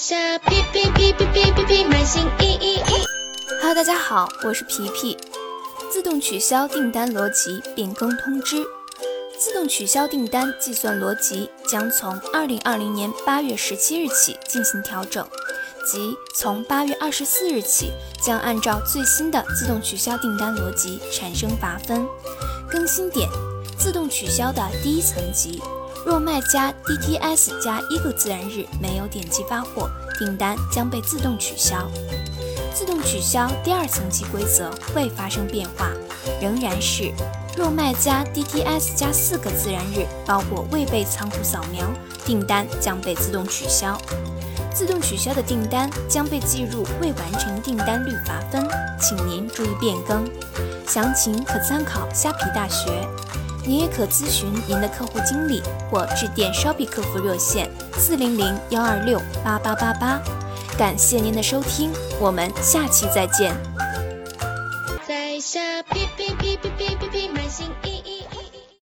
下皮皮皮皮皮皮皮，满心意意。Hello，大家好，我是皮皮。自动取消订单逻辑变更通知。自动取消订单计算逻辑将从二零二零年八月十七日起进行调整，即从八月二十四日起将按照最新的自动取消订单逻辑产生罚分。更新点：自动取消的第一层级，若卖家 DTS 加一个自然日没有点击发货，订单将被自动取消。自动取消第二层级规则未发生变化，仍然是。若卖家 DTS 加四个自然日包裹未被仓库扫描，订单将被自动取消。自动取消的订单将被计入未完成订单率罚分，请您注意变更。详情可参考虾皮大学。您也可咨询您的客户经理或致电 Shopee 客服热线四零零幺二六八八八八。感谢您的收听，我们下期再见。在下哔哔哔哔哔。